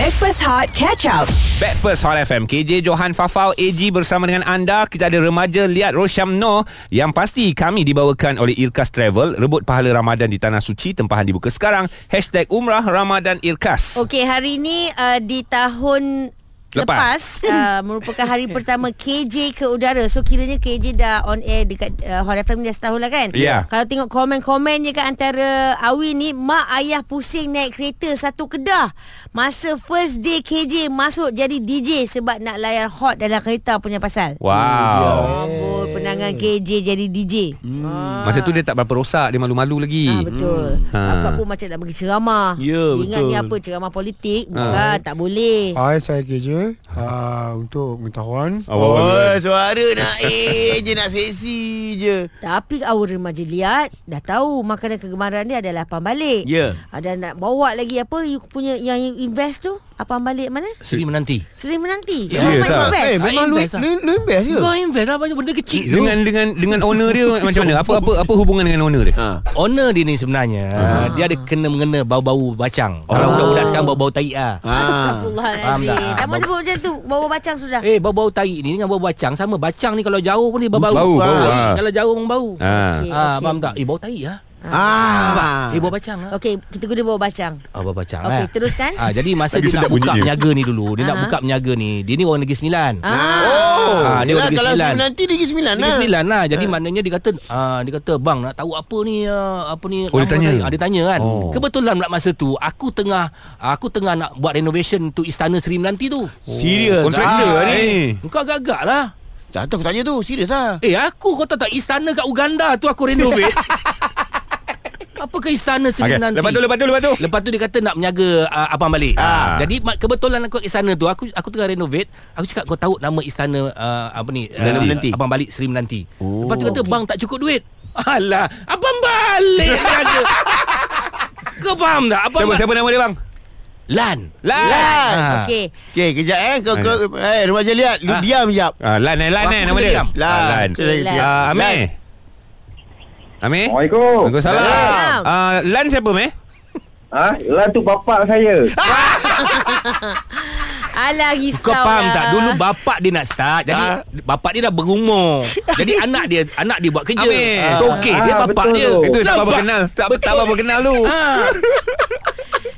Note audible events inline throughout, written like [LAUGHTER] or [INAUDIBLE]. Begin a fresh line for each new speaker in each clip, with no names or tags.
Backpass Hot Catch Up.
Backpast Hot FM KJ Johan Fafau AG bersama dengan anda. Kita ada remaja liat Rosham No Yang pasti kami dibawakan oleh Irkas Travel. Rebut pahala Ramadan di Tanah Suci. Tempahan dibuka sekarang. Hashtag Umrah Ramadan Irkas
Okey, hari ini uh, di tahun
Lepas.
lepas, uh, merupakan hari [LAUGHS] pertama KJ ke udara. So kiranya KJ dah on air dekat uh, Hot FM dah setahun lah kan?
Ya.
Kalau tengok komen-komen je kat antara Awi ni, mak ayah pusing naik kereta satu kedah. Masa first day KJ masuk jadi DJ sebab nak layan hot dalam kereta punya pasal.
Wow
Oh, penangan KJ jadi DJ.
Hmm. Masa tu dia tak berapa rosak Dia malu-malu lagi
Ah betul.
Ha.
Hmm. Akak pun macam nak bagi ceramah. Dia Ingat
betul.
ni apa ceramah politik? Bukan, tak boleh.
Hai, saya KJ. say? Uh, untuk pengetahuan.
Oh, suara nak eh je nak seksi je.
Tapi awal remaja lihat dah tahu makanan kegemaran dia adalah apam balik.
Ya.
Ada nak bawa lagi apa you punya yang you invest tu? Apam balik mana?
Seri menanti
Seri menanti.
Serius
Selamat
ah?
invest.
Eh, memang lu
invest lah.
lu lu invest ke?
Kau invest lah banyak benda kecil tu
dengan dengan dengan owner dia [LAUGHS] macam mana? Apa apa apa hubungan dengan owner dia?
Ha.
Owner dia ni sebenarnya Dia ada kena-mengena bau-bau bacang Kalau budak-budak sekarang bau-bau tai lah
Astagfirullahalazim.
Tak?
Tak mahu sebut macam tu. Bawa bacang sudah.
Eh bau-bau tai ni dengan bau bacang Sama bacang ni kalau jauh pun dia bau
Bau, bau, ah.
Kalau jauh pun bau
Ha.
Okey,
Ah,
okey.
faham tak? Eh bau tai lah
Ah.
Eh bau bacang lah
Okey, kita guna bawa bacang.
Oh, bau bacang
Okey,
eh.
teruskan.
Ah, jadi masa
Lagi
dia nak buka penyaga ni dulu Dia nak buka penyaga ni Dia ni orang Negeri Sembilan
Ah.
Oh,
Ah, dia
dia
Negeri
kalau
Sembilan.
nanti Negeri Sembilan
Negeri
lah.
Sembilan lah Jadi maknanya dia kata ah, Dia kata bang nak tahu apa ni ah, Apa ni
Oh, dia tanya?
saya?" ah, Dia tanya kan
Oh.
Kebetulan pula masa tu Aku tengah Aku tengah nak buat renovation Untuk Istana Seri Menanti tu
Serius.
Kontraktor
ah,
lah ni.
Kau agak-agak lah
Jatuh aku tanya tu, serius lah.
Eh aku kau tahu tak Istana kat Uganda tu aku renovate [LAUGHS] Apa ke Istana Seri
Okey,
Menanti
lepas tu lepas tu lepas tu.
Lepas tu dia kata nak menjaga uh, abang balik.
Ah.
Jadi ma- kebetulan aku kat sana tu aku aku tengah renovate. Aku cakap kau tahu nama istana uh, apa ni?
Seri Menanti.
abang balik Seri Menanti. Oh. Lepas tu kata bang tak cukup duit. Alah, abang balik [LAUGHS] jaga. kau faham tak? Abang
Siapa siapa nama dia bang?
Lan.
Lan.
Lan.
Ah.
Okey.
Okey, kejap eh. Kau, kau, eh, remaja lihat. Lu
Ah.
diam jap.
Ah, Lan eh Lan eh nama dia.
Lan.
Ah, Lan.
Okey,
Lan.
Ah, Amir.
Lan.
Amir.
Assalamualaikum.
Waalaikumsalam.
Salam.
Ah, Lan siapa meh?
Ah, lah tu bapak saya. [LAUGHS]
Alah risau
Kau faham
lah.
tak Dulu bapak dia nak start Jadi
Ah.
bapak dia dah berumur Jadi [LAUGHS] anak dia Anak dia buat kerja
Amir.
Tokek dia
Ah,
bapak
betul
dia
tu.
Itu tak apa
Nampak?
kenal. Tak tak apa kenal tu.
Ah.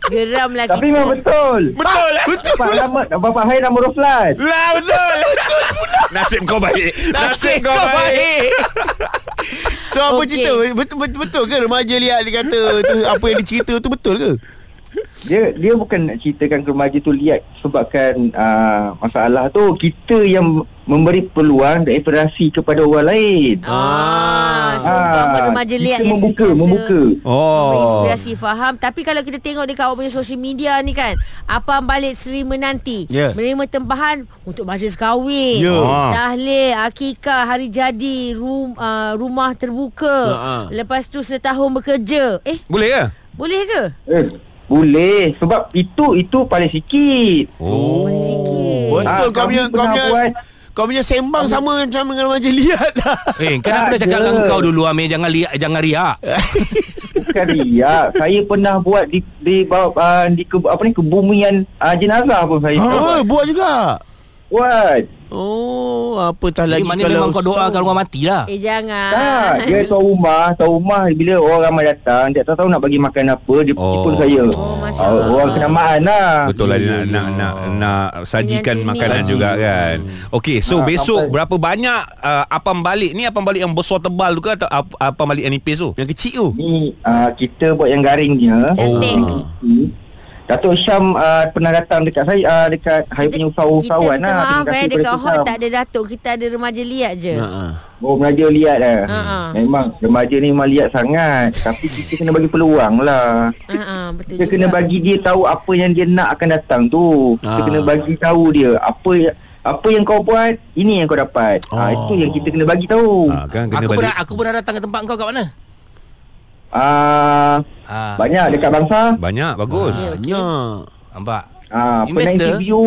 Geram lah
Tapi memang betul.
Betul lah. Betul.
Bapak nama bapak saya nama Roslan.
Lah betul. Betul pula. Nasib kau baik. Nasib kau baik.
So apa
Okey.
cerita? Betul, betul betul ke remaja lihat dia kata tu apa yang dia cerita tu betul ke?
Dia dia bukan nak ceritakan ke remaja tu lihat sebabkan uh, masalah tu kita yang memberi peluang dan inspirasi kepada orang lain.
Ah, so ah, remaja lihat
kita
yang
membuka,
sentiasa
membuka.
Memberi
Oh.
inspirasi faham Tapi kalau kita tengok dekat awak punya social media ni kan Apa balik Seri menanti
Ya.
Menerima tempahan Untuk majlis kahwin
Ya.
Ah.
Tahlil Akikah Hari jadi rum, uh, Rumah terbuka
ha.
Lepas tu setahun bekerja Eh
Boleh ke?
boleh ke?
Eh, boleh sebab itu itu paling sikit.
Oh.
Boleh sikit
Betul
Ah,
kau punya
kami
kau punya
buat-
kau punya sembang sama macam dengan remaja lihat lah.
Eh kan aku dah cakap dengan kau dulu Amir Jangan lihat Jangan riak
Bukan riak. saya pernah buat di di bawah uh, di ke, apa ni kebumian uh, jenazah pun saya
Ha,
buat
juga.
Buat.
Oh, apatah
Jadi
lagi
mana memang kau doakan orang mati lah
Eh jangan
Tak, dia [LAUGHS] tuan rumah, tuan rumah bila orang ramai datang, dia tak tahu nak bagi makan apa, dia
Oh.
oh. saya.
Oh, Masya
Ah,
Allah.
orang kenamaan lah.
Betul lah dia nak, nak, nak, nak sajikan
Dengan
makanan
ini.
juga kan. Okey, so
Ah,
besok
sampai-
berapa banyak uh, apam balik ni apam balik yang besar tebal tu ke atau ap- apam balik yang nipis tu?
Yang kecil tu.
Ni uh, kita buat yang garingnya.
Cantik
Oh.
Datuk Syam uh, pernah datang dekat saya uh, dekat saya punya usahawan
Kita
lah.
minta maaf eh Dekat hot tak ada datuk Kita ada remaja liat je
Ha. ha.
Oh remaja liat lah.
Ha, ha.
Memang remaja ni memang liat sangat. Tapi kita kena bagi peluang lah.
Ah, ah, Betul
Kita
juga
kena bagi dia tahu apa yang dia nak akan datang tu. Kita
Ah.
kena bagi tahu dia apa yang apa yang kau buat, ini yang kau dapat. Oh. Ha, itu yang kita kena bagi tahu.
Ha, kan kena
Aku
balik.
pernah Aku pernah datang ke tempat kau kat mana
Ah,
Ah,
banyak dekat bangsa.
Banyak bagus.
Ya, okey.
Banyak.
Nampak
Ah, pernah
Investor?
interview.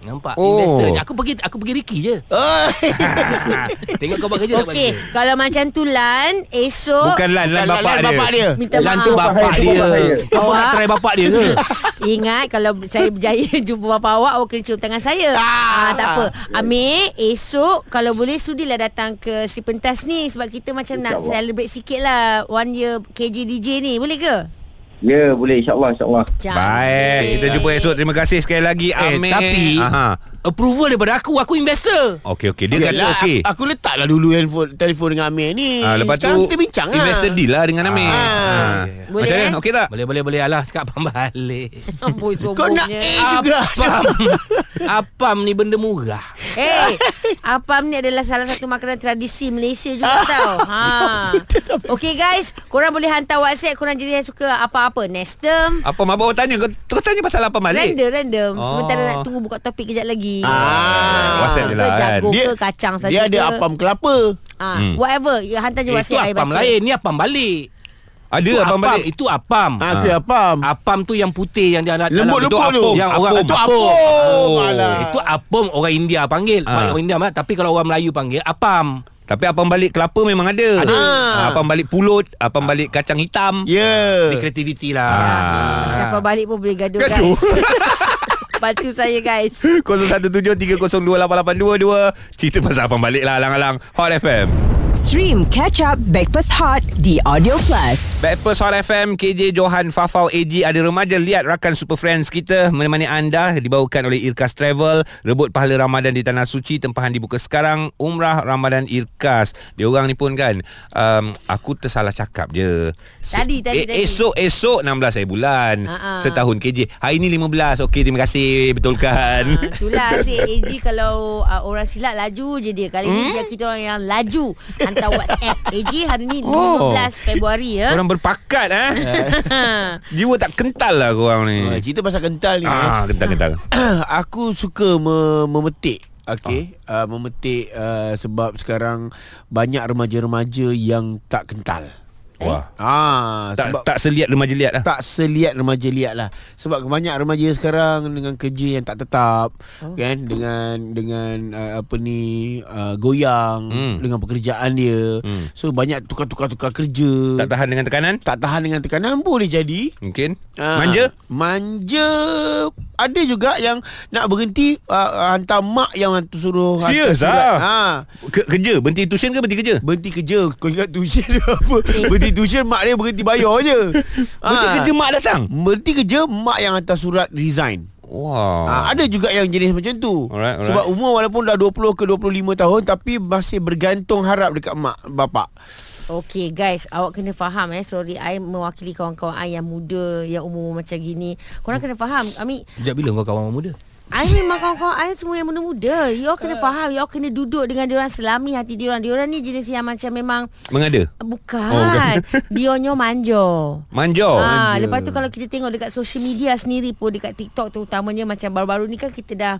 Nampak
Oh.
Investor Aku pergi Aku pergi Ricky je [LAUGHS]
Oh. [LAUGHS]
Tengok kau buat kerja tak
Okey, kalau macam tu Lan, esok
Bukan Lan Lan bapak
Lan
dia
bapak dia.
minta
Lan
maaf.
tu bapak
Bapak
dia
bapak.
Kau nak try bapak dia ke [LAUGHS]
Ingat kalau saya berjaya jumpa bapa awak awak kena cium tangan saya. Ah, tak apa. Amir, esok kalau boleh sudilah datang ke Sri Pentas ni sebab kita macam nak
InsyaAllah.
celebrate sikit lah one year KJ DJ ni. Boleh ke?
Ya, boleh. insyaAllah, insyaAllah.
Baik. Kita jumpa esok. Terima kasih sekali lagi
Eh
Amir.
tapi
Aha.
Approval daripada aku Aku investor
Okey okey Dia kata
Yelah,
okey
Aku letaklah dulu handphone, telefon dengan Amir ni.
Ah, lepas
Sekarang
tu
kita bincang lah.
Investor deal lah dengan Amir.
Ah.
Ah.
Boleh,
Macam
eh?
Okey tak?
Boleh boleh boleh Alah sekat Apam [LAUGHS] balik
Amboi
Kau nak. A juga.
Apam [LAUGHS] Apam ni benda murah
Eh, apam ni adalah salah satu makanan tradisi Malaysia juga [LAUGHS] tau. Ha. Okey guys, korang boleh hantar WhatsApp korang jadi yang suka apa-apa. Nestem,
Apa bawa tanya kau, kau tanya pasal apa balik?
Random random
Oh.
Sementara nak tunggu buka topik kejap lagi
Ah,
WhatsApp je lah kan.
Jagung
Dia-
ke kacang saja
Dia ada
ke.
apam kelapa.
ah,
Hmm.
Whatever ya, Hantar je WhatsApp I
apam
baca
lain Ni apam balik
Ada
Itu
apa balik?
Itu apam
Ah, ha. apam.
Apam tu yang putih Yang dia ada
Lembut-lembut
dalam-
tu.
Yang orang
Apom.
Itu
apom.
apam.
Oh.
Alah.
Itu apom orang India panggil
Ah.
Orang India mah Tapi kalau orang Melayu panggil Apam
Tapi apam balik kelapa memang ada.
Ada.
Ah, Apam balik pulut, apam balik kacang hitam.
Ya.
Ni kreativiti lah
Ah.
Siapa balik pun boleh gaduh
Gaduh. [LAUGHS]
Bantu saya guys. [LAUGHS]
0173028822 Cerita pasal apam balik lah alang-alang. Hot FM
Stream Catch Up Backpass Hot di Audio Plus.
Backpast Hot FM KJ Johan Fafau AG Ada remaja lihat rakan Super Friends kita. Menemani anda Dibawakan oleh Irkas Travel. Rebut pahala Ramadan di Tanah Suci Tempahan dibuka sekarang. Umrah Ramadan Irkas. Dia orang ni pun kan um, Aku tersalah cakap je.
Tadi, tadi, tadi.
Esok-esok 16 hari bulan.
Ha-ha.
Setahun KJ Hari ni 15 Okey terima kasih. Betulkan
Ah, itulah si AG kalau uh, orang silap laju je dia. Kali ni biar kita orang yang laju hantar WhatsApp. AG hari ni 15
Oh.
Februari ya.
Orang berpakat eh [LAUGHS] Jiwa tak kental lah korang ni
Ah, Cerita pasal kental ni.
Ah, kental-kental [COUGHS]
aku suka me- memetik. Okey, uh, memetik uh, sebab sekarang banyak remaja-remaja yang tak kental.
Wah.
Ah,
tak,
sebab
tak seliat remaja liat lah.
Tak seliat remaja liat lah. Sebab banyak remaja sekarang dengan kerja yang tak tetap oh. kan? Dengan dengan uh, apa ni uh, goyang
Hmm.
dengan pekerjaan dia.
Hmm.
so banyak tukar-tukar-tukar kerja.
Tak tahan dengan tekanan?
Tak tahan dengan tekanan boleh jadi.
Mungkin.
Ah,
Manja?
Manja Ada juga yang Nak berhenti uh, Hantar mak yang suruh hantar
Serius
surat.
ah?
ha.
Ke, Kerja? Berhenti tuition ke berhenti kerja?
Berhenti kerja. Kau ingat tuition dia apa? Berhenti tuition Mak dia berhenti bayar je. [LAUGHS]
Berhenti
Ah.
kerja mak datang?
Berhenti kerja Mak yang hantar surat resign.
Wow.
Ha, ada juga yang jenis macam tu.
Alright, alright.
Sebab umur walaupun dah 20 ke 25 tahun Tapi masih bergantung harap dekat mak bapak
Okay guys Awak kena faham eh. Sorry I mewakili kawan-kawan I yang muda Yang umur macam gini. Korang kena faham. Ami
Sejak bila kau kawan muda
I memang kawan-kawan I semua yang muda-muda You all kena faham You all kena duduk dengan diorang Selami hati diorang Diorang ni jenis yang macam memang
Mengada
Bukan,
Oh, bukan. [LAUGHS]
Dionyo manjo
Manjo
Ah, lepas tu kalau kita tengok dekat social media sendiri pun dekat TikTok terutamanya macam baru-baru ni kan kita dah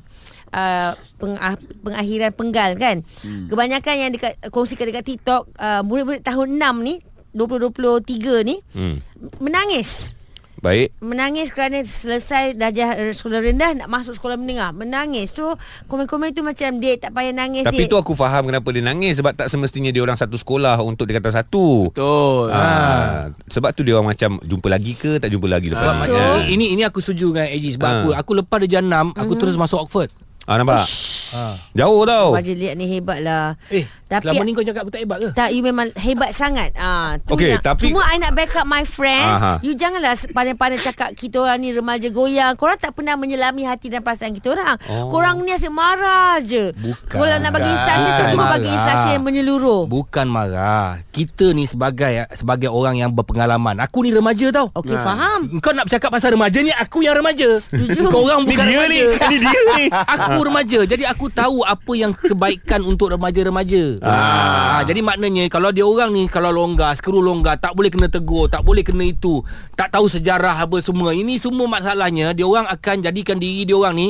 uh, pengah, pengakhiran penggal kan. Hmm. Kebanyakan yang dekat kongsikan dekat TikTok uh, murid-murid tahun 6 ni 2023 ni
hmm.
menangis.
Baik
Menangis kerana selesai darjah uh, sekolah rendah nak masuk sekolah menengah. Menangis. So komen-komen tu macam dia tak payah nangis
Tapi
dia.
tu aku faham kenapa dia nangis Sebab tak semestinya dia orang satu sekolah Untuk dia kata satu
Betul
Ah, sebab tu dia orang macam jumpa lagi ke tak jumpa lagi lepas
So-
ni.
Ini ini ini aku setuju dengan AG sebab
Ah.
aku aku lepas darjah 6 aku terus masuk Oxford.
Ah nampak?
Ha.
Jauh tau.
Lihat ni hebat lah.
Eh,
Tapi-
selama ni kau cakap aku tak hebat ke?
Tak, you memang hebat sangat. Ah, tu
Okey,
yang,
tapi-
cuma I nak back up my friends.
Aha.
You janganlah pandai-pandai cakap kita orang ni remaja goyang. Korang tak pernah menyelami hati dan perasaan kita orang. Oh. Korang ni asyik marah je.
Bukan.
Kalau nak bagi instruction tu cuma bagi instruction yang menyeluruh.
Bukan marah. Kita ni sebagai sebagai orang yang berpengalaman. Aku ni remaja tau.
Okey, faham.
Kau nak bercakap pasal remaja ni Aku yang remaja
Setuju.
Kau orang bukan
dia
remaja
ni. Ni dia ni.
Aku remaja Jadi aku tahu Apa yang kebaikan Untuk remaja-remaja ah. Jadi maknanya Kalau dia orang ni Kalau longgar Skru longgar Tak boleh kena tegur Tak boleh kena itu Tak tahu sejarah apa semua Ini semua masalahnya Dia orang akan jadikan diri dia orang ni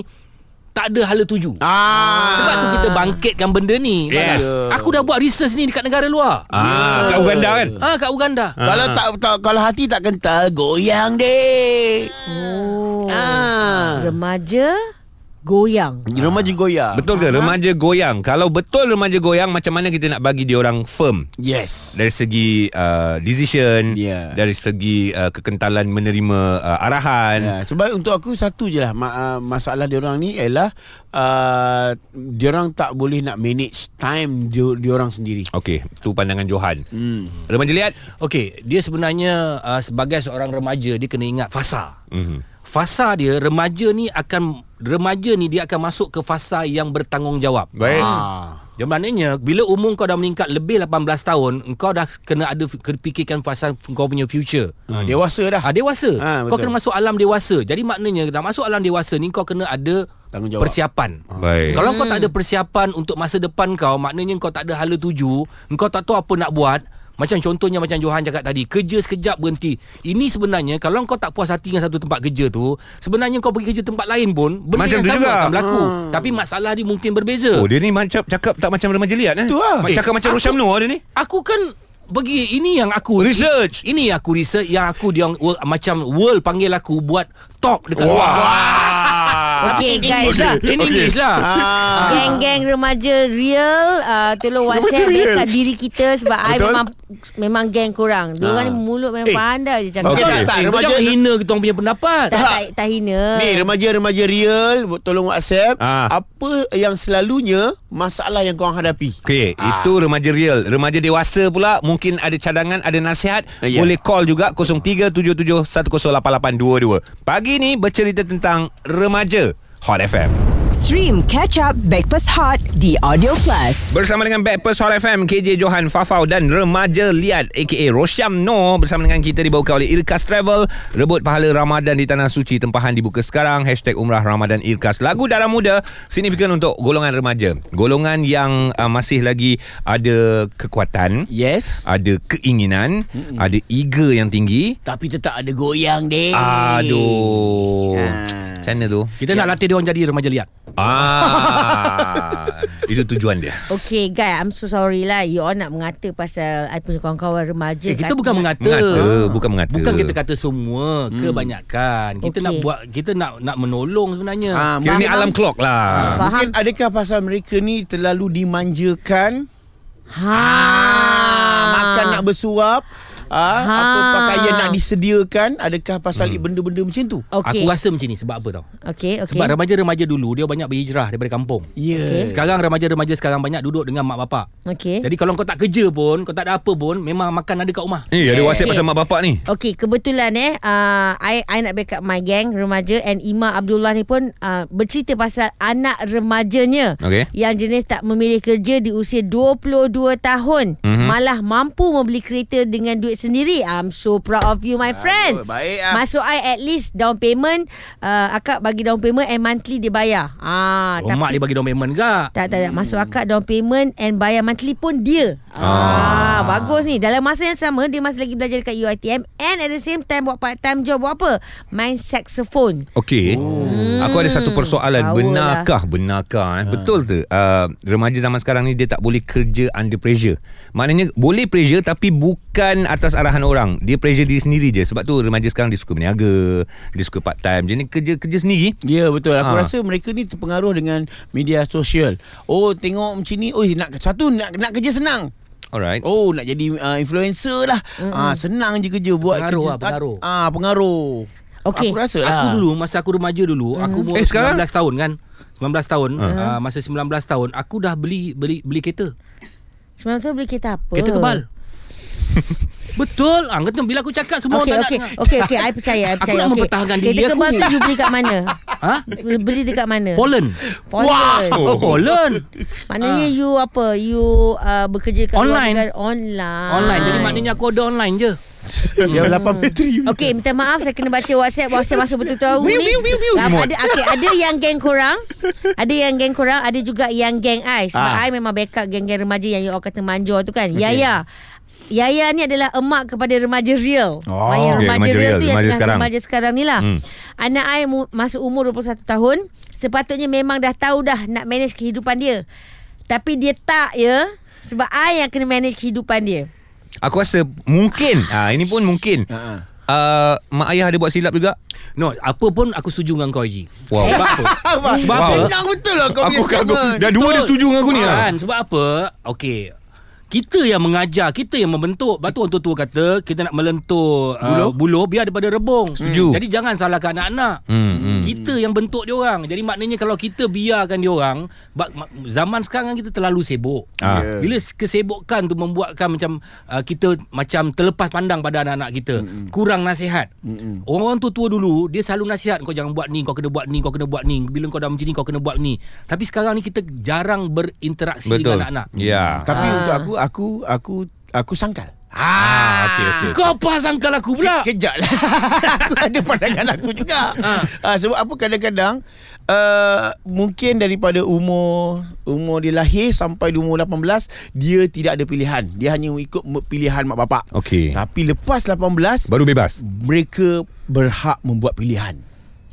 tak ada hala tuju.
Ah.
Sebab tu kita bangkitkan benda ni.
Yes.
Aku dah buat research ni dekat negara luar.
Ah, kat Uganda kan?
Ah kat Uganda.
Kalau tak, tak kalau hati tak kental goyang dek.
Oh.
Ah.
Remaja goyang.
Remaja goyang.
Betul ke remaja goyang? Kalau betul remaja goyang macam mana kita nak bagi dia orang firm?
Yes.
Dari segi uh, decision,
Ya.
dari segi uh, kekentalan menerima uh, arahan.
Ya, sebab untuk aku satu je lah ma- uh, masalah diorang ni ialah uh, diorang tak boleh nak manage time di- diorang sendiri.
Okey, tu pandangan Johan.
Hmm.
Remaja lihat?
Okey, dia sebenarnya uh, sebagai seorang remaja dia kena ingat fasa.
Mhm.
Fasa dia remaja ni akan remaja ni dia akan masuk ke fasa yang bertanggungjawab.
Baik.
Ah.
Yang maknanya bila umur kau dah meningkat lebih 18 tahun, kau dah kena ada fikirkan fasa kau punya future.
Ah, dewasa dah.
Ah dewasa.
Ah,
kau kena masuk alam dewasa. Jadi maknanya nak masuk alam dewasa ni kau kena ada
Tanggungjawab.
persiapan.
Baik.
Kalau kau tak ada persiapan untuk masa depan kau, maknanya kau tak ada hala tuju, kau tak tahu apa nak buat. Macam contohnya macam Johan cakap tadi, kerja sekejap berhenti. Ini sebenarnya kalau kau tak puas hati dengan satu tempat kerja tu, sebenarnya kau pergi kerja tempat lain pun benda
Macam
yang sama
juga.
akan berlaku. Tapi masalah dia mungkin berbeza.
Oh, dia ni macam cakap tak macam remaja lihat eh?
Tu lah.
Macam cakap macam
aku-
Rosyam Noor dia ni.
Aku kan bagi ini yang aku
Research.
Ini aku research yang aku dia macam world panggil aku buat talk dekat luar. [LAUGHS]
Okey guys.
In English lah.
Ah.
Geng-geng remaja real uh, Tolong WhatsApp dekat diri kita Sebab I memang Memang geng korang Diorang ni mulut memang
Eh.
pandai je cakap
Okey.
Tak, tak,
Eh,
remaja-
jangan hina kita orang punya pendapat.
tak, tak, tak hina
Ni remaja-remaja real tolong WhatsApp
Ah.
apa yang selalunya masalah yang kau hadapi.
Okey,
Ah.
itu remaja real. Remaja dewasa pula mungkin ada cadangan, ada nasihat,
Ya.
boleh call juga 0377108822. Pagi ni bercerita tentang remaja Hot FM.
Stream Catch Up Backpass Hot di Audio Plus.
Bersama dengan Backpers Hot FM KJ Johan Fafau dan Remaja Liat aka Rosyam Noor bersama dengan kita dibawakan oleh Irkas Travel rebut pahala Ramadan di tanah suci tempahan dibuka sekarang hashtag Umrah Ramadan Irkas lagu darah muda signifikan untuk golongan remaja golongan yang uh, masih lagi ada kekuatan
Yes.
ada keinginan mm ada eager yang tinggi
Tapi tetap ada goyang deh.
aduh
Ah.
macam mana tu
Kita nak latih dia orang jadi remaja liat.
Ah itu tujuan dia
Okay guys I'm so sorry lah You all nak mengata Pasal I punya kawan-kawan remaja
Eh, kita bukan mengata.
Mengata, bukan mengata.
Bukan kita kata semua, kebanyakan. Kita
Okey.
nak buat kita nak nak menolong sebenarnya.
Ah,
kira ni alam clock lah
Faham
Mungkin adakah pasal mereka ni terlalu dimanjakan?
Ha
Ah, makan nak bersuap. Ah,
Ha.
apa pakaian nak disediakan? Adakah pasal benda-benda macam tu?
Okay
Aku rasa macam ni sebab apa tau?
Okay okay
Sebab remaja-remaja dulu dia banyak berhijrah daripada kampung.
Ya.
Okey.
Sekarang remaja-remaja sekarang banyak duduk dengan mak bapak.
Okay
Jadi kalau kau tak kerja pun, kau tak ada apa pun, memang makan ada kat rumah.
Eh, ada WhatsApp
Okay.
pasal mak bapak ni.
Okay kebetulan eh uh, I, I nak backup my gang remaja And Ima Abdullah ni pun uh, Bercerita pasal anak remajanya
Okey.
Yang jenis tak memilih kerja di usia 22 tahun
Mhm.
Malah mampu membeli kereta dengan duit sendiri I'm so proud of you my friend
baik, ah.
Masuk I at least down payment uh, Akak bagi down payment and monthly dia bayar ah,
Oh, mak dia bagi down payment ke?
tak, tak, tak. Masuk akak down payment and bayar monthly pun dia. Ah. bagus ni. Dalam masa yang sama dia masih lagi belajar dekat UiTM and at the same time buat part time job buat apa? Main saxophone.
Okey. Hmm. Aku ada satu persoalan.
Power
Benarkah? Benarkah? Eh? Betul tu? Uh, remaja zaman sekarang ni dia tak boleh kerja under pressure. Maknanya boleh pressure tapi bukan atas arahan orang. Dia pressure diri sendiri je. Sebab tu remaja sekarang dia suka berniaga. Dia suka part time. Jadi kerja-kerja sendiri.
Ya betul Aku
Ha.
rasa mereka ni terpengaruh dengan Media sosial Oh tengok macam ni Oh nak satu nak, nak kerja senang
Alright.
Oh nak jadi uh, influencer lah ah, Senang je kerja Buat
Pengaruh
kerja
lah, pengaruh.
ah, Pengaruh
Okey.
Aku rasa lah
Aku dulu masa aku remaja dulu, aku umur
Eh, sekarang?
19 tahun kan. 19 tahun, uh, masa 19 tahun aku dah beli beli beli kereta.
Semalam tu beli kereta apa?
Kereta kebal. [LAUGHS] Betul. Ah, kata bila aku cakap semua
Okey
tak
okey
nak.
okey okey I percaya I
Aku
percaya
nak
okey.
mempertahankan diri
Kereta
aku.
kebal tu you beli kat mana? [LAUGHS]
Ha?
Beli dekat mana?
Poland.
Poland.
Oh, [LAUGHS] Poland.
Maknanya you apa? You uh, bekerja kat
Online.
luar negara online.
Online. Jadi maknanya aku order online je.
Dia 8 bateri
Okey, minta maaf saya kena baca WhatsApp WhatsApp ni.
Wiu, wiu.
Ram-
Remote.
ada okay, ada yang geng korang, ada yang geng korang, ada juga yang geng I. Sebab
Ah.
I memang backup geng-geng remaja yang you all kata manjur tu kan. Yaya. Yaya ni adalah emak kepada remaja real.
Oh.
yang
Okey,
remaja
remaja
real
real,
tu yang
remaja
tengah
sekarang.
remaja sekarang ni lah.
Hmm.
Anak I mu- masuk umur 21 tahun, sepatutnya memang dah tahu dah nak manage kehidupan dia. Tapi dia tak ya. Sebab I yang kena manage kehidupan dia.
Aku rasa mungkin. Ah ini pun mungkin.
Ha.
uh, mak ayah ada buat silap juga?
No, apa pun aku setuju dengan kau Haji.
Wow.
Sebab apa? [LAUGHS] Sebab
Wow.
apa?
Senang betul lah kau
Aku
statement.
dah dua dia setuju dengan aku ni lah.
Kan, sebab apa? Okey. Kita yang mengajar, kita yang membentuk. Lepas tu orang tua kata, kita nak melentur uh, buluh biar daripada rebung.
Setuju.
Jadi jangan salahkan anak-anak.
Hmm, hmm.
Kita yang bentuk dia orang. Jadi maknanya kalau kita biarkan dia orang, zaman sekarang kan kita terlalu sibuk.
Ah.
Ya.
Bila kesebukan tu membuatkan macam uh, kita macam terlepas pandang pada anak-anak kita. Mm-mm. Kurang nasihat. Mm-mm. Orang-orang tua-tua dulu dia selalu nasihat kau jangan buat ni, kau kena buat ni, kau kena buat ni. Bila kau dah macam ni kau kena buat ni. Tapi sekarang ni kita jarang berinteraksi
Betul.
dengan anak-anak.
Ya.
Tapi untuk aku Aku Aku Aku sangkal
Ah, okey okey.
Kau apa sangkal aku pula?
Kejap lah [LAUGHS] Aku ada pandangan aku juga ha. Sebab apa kadang-kadang uh, Mungkin daripada umur Umur dia lahir Sampai umur 18 Dia tidak ada pilihan Dia hanya ikut pilihan mak bapak
Okey.
Tapi lepas 18
Baru bebas.
Mereka berhak membuat pilihan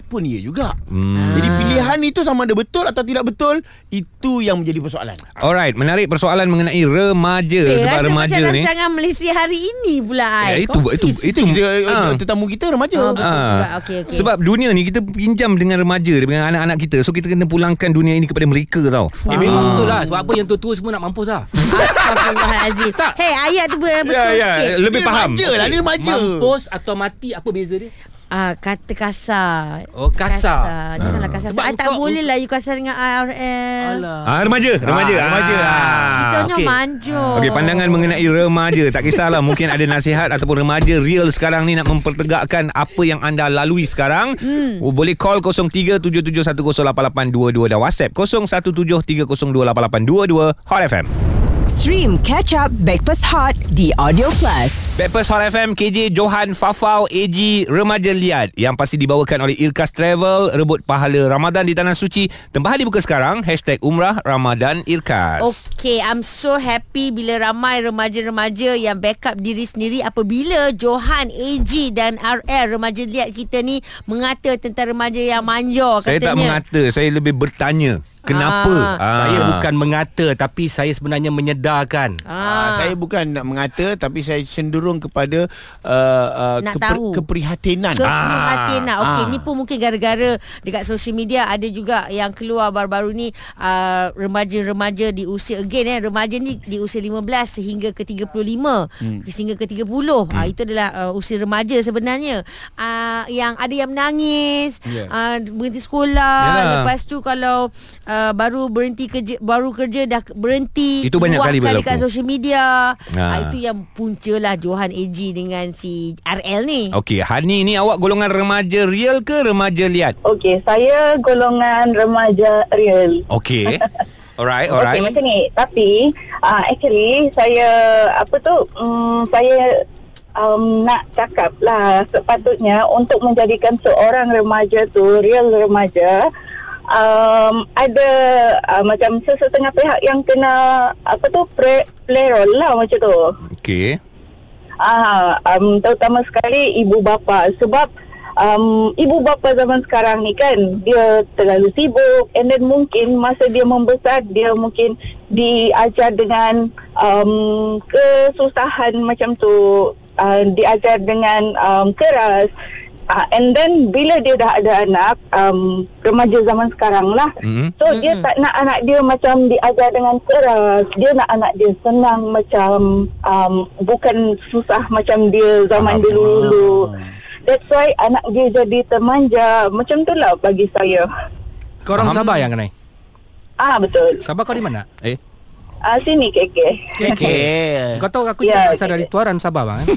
pun ia juga.
Hmm.
Jadi pilihan itu sama ada betul atau tidak betul itu yang menjadi persoalan.
Alright, menarik persoalan mengenai remaja
Eh,
sebab
rasa
remaja
macam
ni.
rancangan Malaysia hari ini pula
Ya,
ai.
itu itu itu
Itu
ah.
kita, tetamu kita remaja.
Oh, betul
Ah.
juga. Okey okey.
Sebab dunia ni kita pinjam dengan remaja dengan anak-anak kita. So kita kena pulangkan dunia ini kepada mereka tau.
Eh, memang betul lah Sebab apa yang tua-tua semua nak mampus lah
Astagfirullahalazim. Hey, ayat tu ber- betul
Ya, ya,
sikit.
lebih
Dia
faham.
remaja lah Dia remaja
Mampus atau mati Apa beza dia?
Ah, kata kasar.
Oh, kasar.
Janganlah kasar.
Sebab
Sebab tak boleh lah you kasar dengan IRL.
Ah remaja, remaja.
Ah, remaja.
Kita
okey.
okay. manjur.
Okey, pandangan mengenai remaja. Tak kisahlah mungkin ada nasihat ataupun remaja real sekarang ni nak mempertegakkan apa yang anda lalui sekarang. Hmm. Boleh call 0377108822 dan WhatsApp 0173028822 Hot FM.
Stream Catch Up Backpass Hot di Audio Plus.
Backpast Hot FM KJ Johan Fafau AG Remaja Liat yang pasti dibawakan oleh Irkas Travel rebut pahala Ramadan di Tanah Suci tempahan dibuka sekarang hashtag Umrah Ramadan Irkas
Okay, I'm so happy bila ramai remaja-remaja yang backup diri sendiri apabila Johan, AG dan RL remaja liat kita ni mengata tentang remaja yang manja
saya tak
katanya.
mengata saya lebih bertanya kenapa
Ah.
Saya bukan mengata Tapi saya sebenarnya menyedarkan
Ah. saya bukan nak mengata tapi saya cenderung kepada uh, uh,
Nak tahu.
keprihatinan.
Keprihatinan nak Okey
Ah.
ni pun mungkin gara-gara Dekat social media Ada juga yang keluar baru-baru ni uh, Remaja-remaja di usia Again eh Remaja ni di usia 15 Sehingga ke 35 hmm. Sehingga ke 30 hmm. uh, Itu adalah uh, usia remaja sebenarnya uh, Yang ada yang menangis
Ya.
uh, Berhenti sekolah
Yalah.
Lepas tu kalau uh, Baru berhenti kerja Baru kerja dah berhenti
Itu banyak kali berlaku.
dekat social media
Ah.
uh, Itu yang punca lah Johan AG dengan si RL ni
Okey, Hani ni awak golongan remaja real ke remaja liat?
Okey, saya golongan remaja real.
Okey. [LAUGHS] Alright, alright.
macam ni. Tapi, uh, actually, saya, apa tu, um, saya um, nak cakap lah sepatutnya untuk menjadikan seorang remaja tu, real remaja, um, ada uh, macam sesetengah pihak yang kena, apa tu, play, play role lah macam tu.
Okey.
Ah, um, terutama sekali ibu bapa sebab um, ibu bapa zaman sekarang ni kan dia terlalu sibuk and then mungkin masa dia membesar dia mungkin diajar dengan um, kesusahan macam tu uh, diajar dengan um, keras Uh, and then bila dia dah ada anak um, remaja zaman sekarang lah
Mhm.
so mm-hmm. dia tak nak anak dia macam diajar dengan keras dia nak anak dia senang macam um, bukan susah macam dia zaman dulu-dulu that's why anak dia jadi termanja macam tu lah bagi saya
Kau orang Sabah yang kenai?
ah betul
Sabah kau di mana?
Eh.
Ah sini keke
Okey.
Kau tahu aku
Ya,
yeah, asal
okey.
dari Tuaran Sabah bang kan?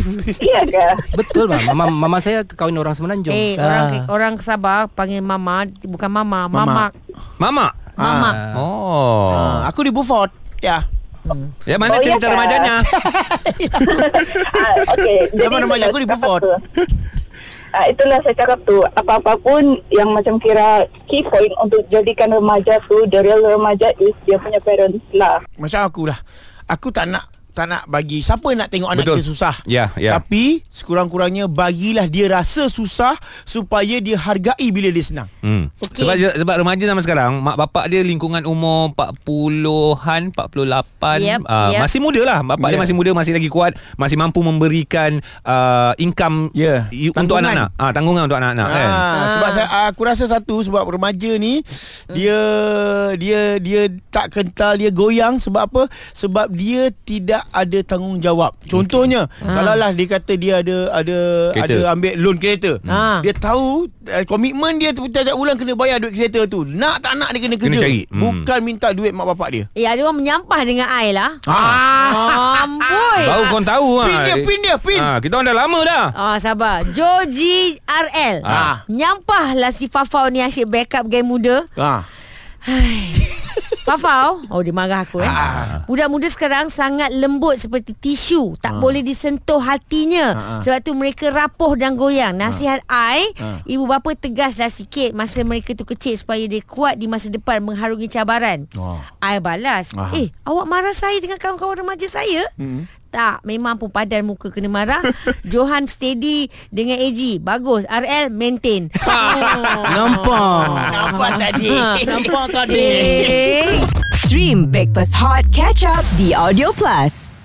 [LAUGHS]
iya ke
Betul bang Mama, mama saya kahwin orang Semenanjung
Eh orang orang Sabah panggil mama bukan mama, mama.
Mama.
Mama.
Oh.
Ah, aku di Beaufort. Ya.
Ya mana
Oh, ya
cerita
ke?
remajanya? [LAUGHS]
ah, okay.
Zaman remaja aku di Beaufort.
Ah, itulah saya cakap tu apa-apa pun yang macam kira key point untuk jadikan remaja tu the real remaja is dia punya parents lah
Macam aku lah. Aku tak nak tak nak bagi siapa nak tengok anak
Betul.
dia susah.
Ya, ya.
Tapi sekurang-kurangnya bagilah dia rasa susah supaya dia hargai bila dia senang.
Hmm.
Okey.
Sebab sebab remaja zaman sekarang mak bapak dia lingkungan umur 40-an 48
Yep,
uh,
yep.
masih muda lah bapak dia
Yeah.
masih muda masih lagi kuat masih mampu memberikan uh, income
Ya,
i- untuk anak-anak ah tanggungan untuk anak-anak kan
Ah, sebab saya aku rasa satu sebab remaja ni dia dia dia tak kental dia goyang sebab apa? Sebab dia tidak ada tanggungjawab. Contohnya, kalau lah dia kata dia ada ada
Kereta.
ada ambil loan kereta.
Ah.
Dia tahu uh, komitmen dia tu setiap bulan kena bayar duit kereta tu. Nak tak nak dia kena
Kena
kerja.
cari. Hmm.
Bukan minta duit mak bapak dia.
Eh ada orang menyampah dengan air lah
Ah.
Amboi
baru kau tahu
Pin
ah.
dia, pin dia, pin.
Ah, kita orang dah lama dah
Ah sabar Joji RL
Ah.
Nyampah lah si Fafau ni asyik backup game muda
Ah.
Fafau? Oh dia marah aku eh. Budak muda sekarang Sangat lembut Seperti tisu. Tak boleh disentuh hatinya. Sebab tu mereka rapuh dan goyang. Nasihat I Ibu bapa tegaslah sikit Masa mereka tu kecil Supaya dia kuat Di masa depan Mengharungi cabaran.
Oh.
I balas
Ah.
Eh awak marah saya Dengan kawan-kawan remaja saya Tak Memang pun padan muka kena marah [LAUGHS] Johan steady Dengan AG Bagus RL maintain [LAUGHS]
Nampak.
Nampak tadi?
Nampak tadi. [LAUGHS]
Stream Breakfast Hot Catch Up The Audio Plus.